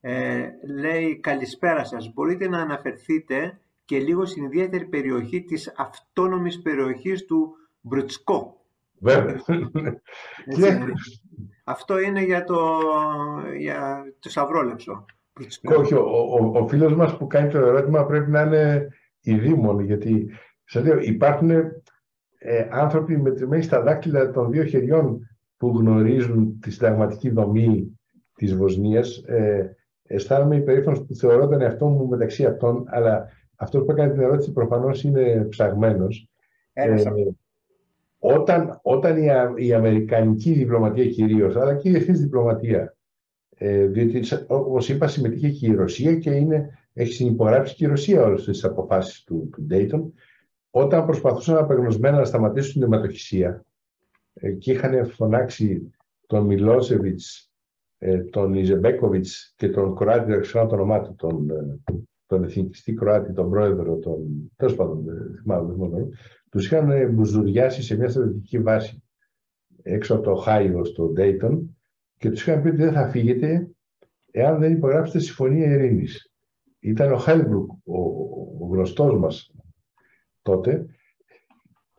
Ε, λέει καλησπέρα σας. Μπορείτε να αναφερθείτε και λίγο στην ιδιαίτερη περιοχή της αυτόνομης περιοχής του Μπρουτσκό. Βέβαια. Αυτό είναι για το, για το Σαυρόλεψο. Όχι, ο, ο, ο φίλος μας που κάνει το ερώτημα πρέπει να είναι ειδήμων, γιατί σας λέω, υπάρχουν ε, άνθρωποι μετρημένοι στα δάκτυλα των δύο χεριών που γνωρίζουν τη συνταγματική δομή της Βοσνίας. Ε, αισθάνομαι υπερήφανος που θεωρώ τον εαυτό μου μεταξύ αυτών, αλλά αυτός που έκανε την ερώτηση προφανώς είναι ψαγμένος. Ε, όταν, όταν η, η Αμερικανική διπλωματία κυρίως, αλλά και η διεθνής διπλωματία, ε, διότι όπως είπα συμμετείχε και η Ρωσία και είναι, έχει συνυπογράψει και η Ρωσία όλες τις αποφάσεις του, του Dayton, όταν προσπαθούσαν απεγνωσμένα να σταματήσουν την αιματοχυσία ε, και είχαν φωνάξει τον Μιλόσεβιτς, ε, τον Ιζεμπέκοβιτς και τον Κροάτι, δεν ξέρω το όνομά του, τον, ε, τον εθνικιστή Κροάτι, τον πρόεδρο, τον, τέλος πάντων, θυμάμαι, τους είχαν μπουζουριάσει σε μια στρατιωτική βάση έξω από το Χάιο, στο Ντέιτον και τους είχαν πει ότι δεν θα φύγετε εάν δεν υπογράψετε συμφωνία ειρήνης. Ήταν ο Χέλμπρουκ, ο, ο γνωστός μας τότε.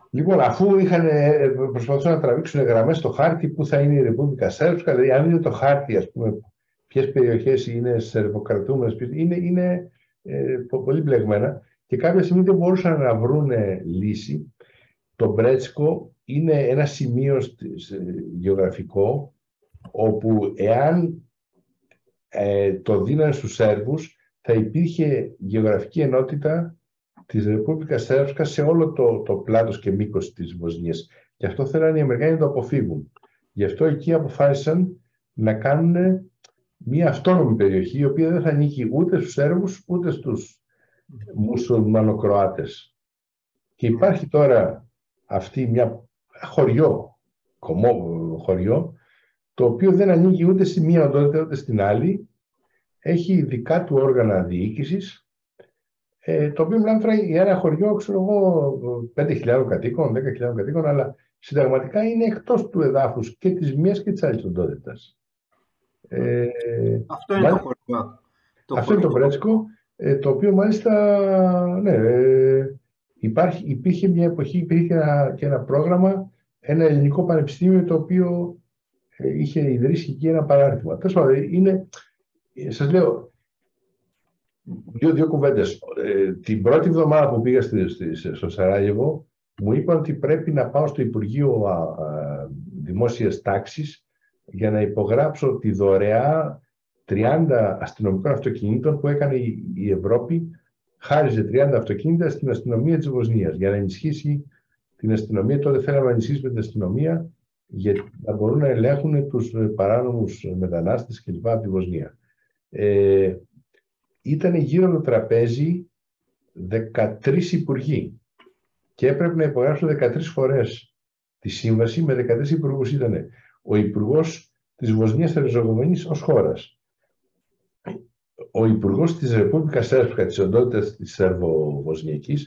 Λοιπόν, αφού είχαν, ε, προσπαθούσαν να τραβήξουν γραμμές στο χάρτη που θα είναι η Ρεπούμπλικα Σέρβσκα, δηλαδή αν είναι το χάρτη, ας πούμε, ποιες περιοχές είναι σερβοκρατούμενες, είναι, είναι ε, πολύ μπλεγμένα και κάποια στιγμή δεν μπορούσαν να βρουν λύση. Το Μπρέτσκο είναι ένα σημείο γεωγραφικό όπου εάν ε, το δίνανε στους Σέρβους θα υπήρχε γεωγραφική ενότητα της Ρεπούμπλικας Σέρβσκα σε όλο το, το πλάτος και μήκος της Βοσνίας. Και αυτό θέλανε οι Αμερικάνοι να το αποφύγουν. Γι' αυτό εκεί αποφάσισαν να κάνουν μια αυτόνομη περιοχή η οποία δεν θα ανήκει ούτε στους Σέρβους ούτε στους μουσουλμανοκροάτες. Και υπάρχει τώρα αυτή μια χωριό, κομμό χωριό, το οποίο δεν ανήκει ούτε στη μία οντότητα ούτε στην άλλη, έχει δικά του όργανα διοίκησης, ε, το οποίο μιλάμε για ένα χωριό, ξέρω εγώ, 5.000 κατοίκων, 10.000 κατοίκων, αλλά συνταγματικά είναι εκτός του εδάφους και της μίας και της άλλης οντότητας. Ε, αυτό είναι το χωριό. αυτό είναι το Πρέτσκο ε, το οποίο μάλιστα, ναι, ε, υπάρχει, υπήρχε μια εποχή, υπήρχε και ένα, και ένα πρόγραμμα, ένα ελληνικό πανεπιστήμιο το οποίο ε, είχε ιδρύσει εκεί ένα παράδειγμα. Τέλος πάντων, είναι, σας λέω, δύο, δύο κουβέντες. την πρώτη εβδομάδα που πήγα στη, στη, στο Σαράγεβο, μου είπαν ότι πρέπει να πάω στο Υπουργείο α, α, Δημόσιας Τάξης για να υπογράψω τη δωρεά 30 αστυνομικών αυτοκινήτων που έκανε η Ευρώπη, χάριζε 30 αυτοκίνητα στην αστυνομία της Βοσνίας για να ενισχύσει την αστυνομία. Τότε θέλαμε να ενισχύσουμε την αστυνομία για να μπορούν να ελέγχουν τους παράνομους μετανάστες κλπ. από τη Βοσνία. Ε, ήταν γύρω από το τραπέζι 13 υπουργοί και έπρεπε να υπογράψουν 13 φορές τη σύμβαση με 13 υπουργούς. Ήταν ο υπουργός της Βοσνίας Ερζογοβενής ως χώρας, ο Υπουργός της Ρεπούμπλικας Σέρβκα, της οντότητας της Σέρβο-Βοσνιακή,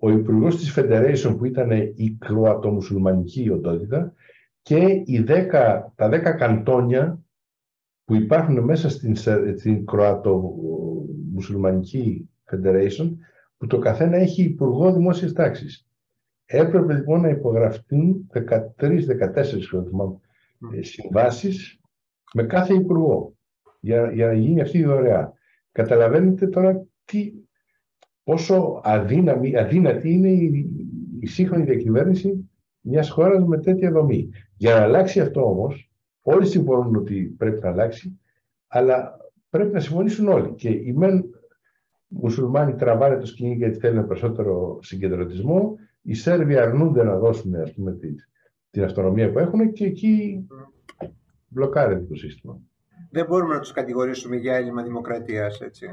ο Υπουργός της Federation που ήταν η Κροατομουσουλμανική οντότητα και οι 10, τα 10 καντόνια που υπάρχουν μέσα στην, στην Κροατομουσουλμανική Federation που το καθένα έχει Υπουργό Δημόσιας Τάξης. Έπρεπε λοιπόν να υπογραφτούν 13-14 συμβάσεις με κάθε Υπουργό για, για να γίνει αυτή η δωρεά. Καταλαβαίνετε τώρα τι, πόσο αδύναμη, αδύνατη είναι η, η σύγχρονη διακυβέρνηση μιας χώρας με τέτοια δομή. Για να αλλάξει αυτό όμως, όλοι συμφωνούν ότι πρέπει να αλλάξει, αλλά πρέπει να συμφωνήσουν όλοι. Και οι μεν μουσουλμάνοι τραβάνε το σκηνή γιατί θέλουν περισσότερο συγκεντρωτισμό, οι Σέρβοι αρνούνται να δώσουν ας πούμε, την αυτονομία που έχουν και εκεί μπλοκάρεται το σύστημα δεν μπορούμε να τους κατηγορήσουμε για έλλειμμα δημοκρατίας, έτσι.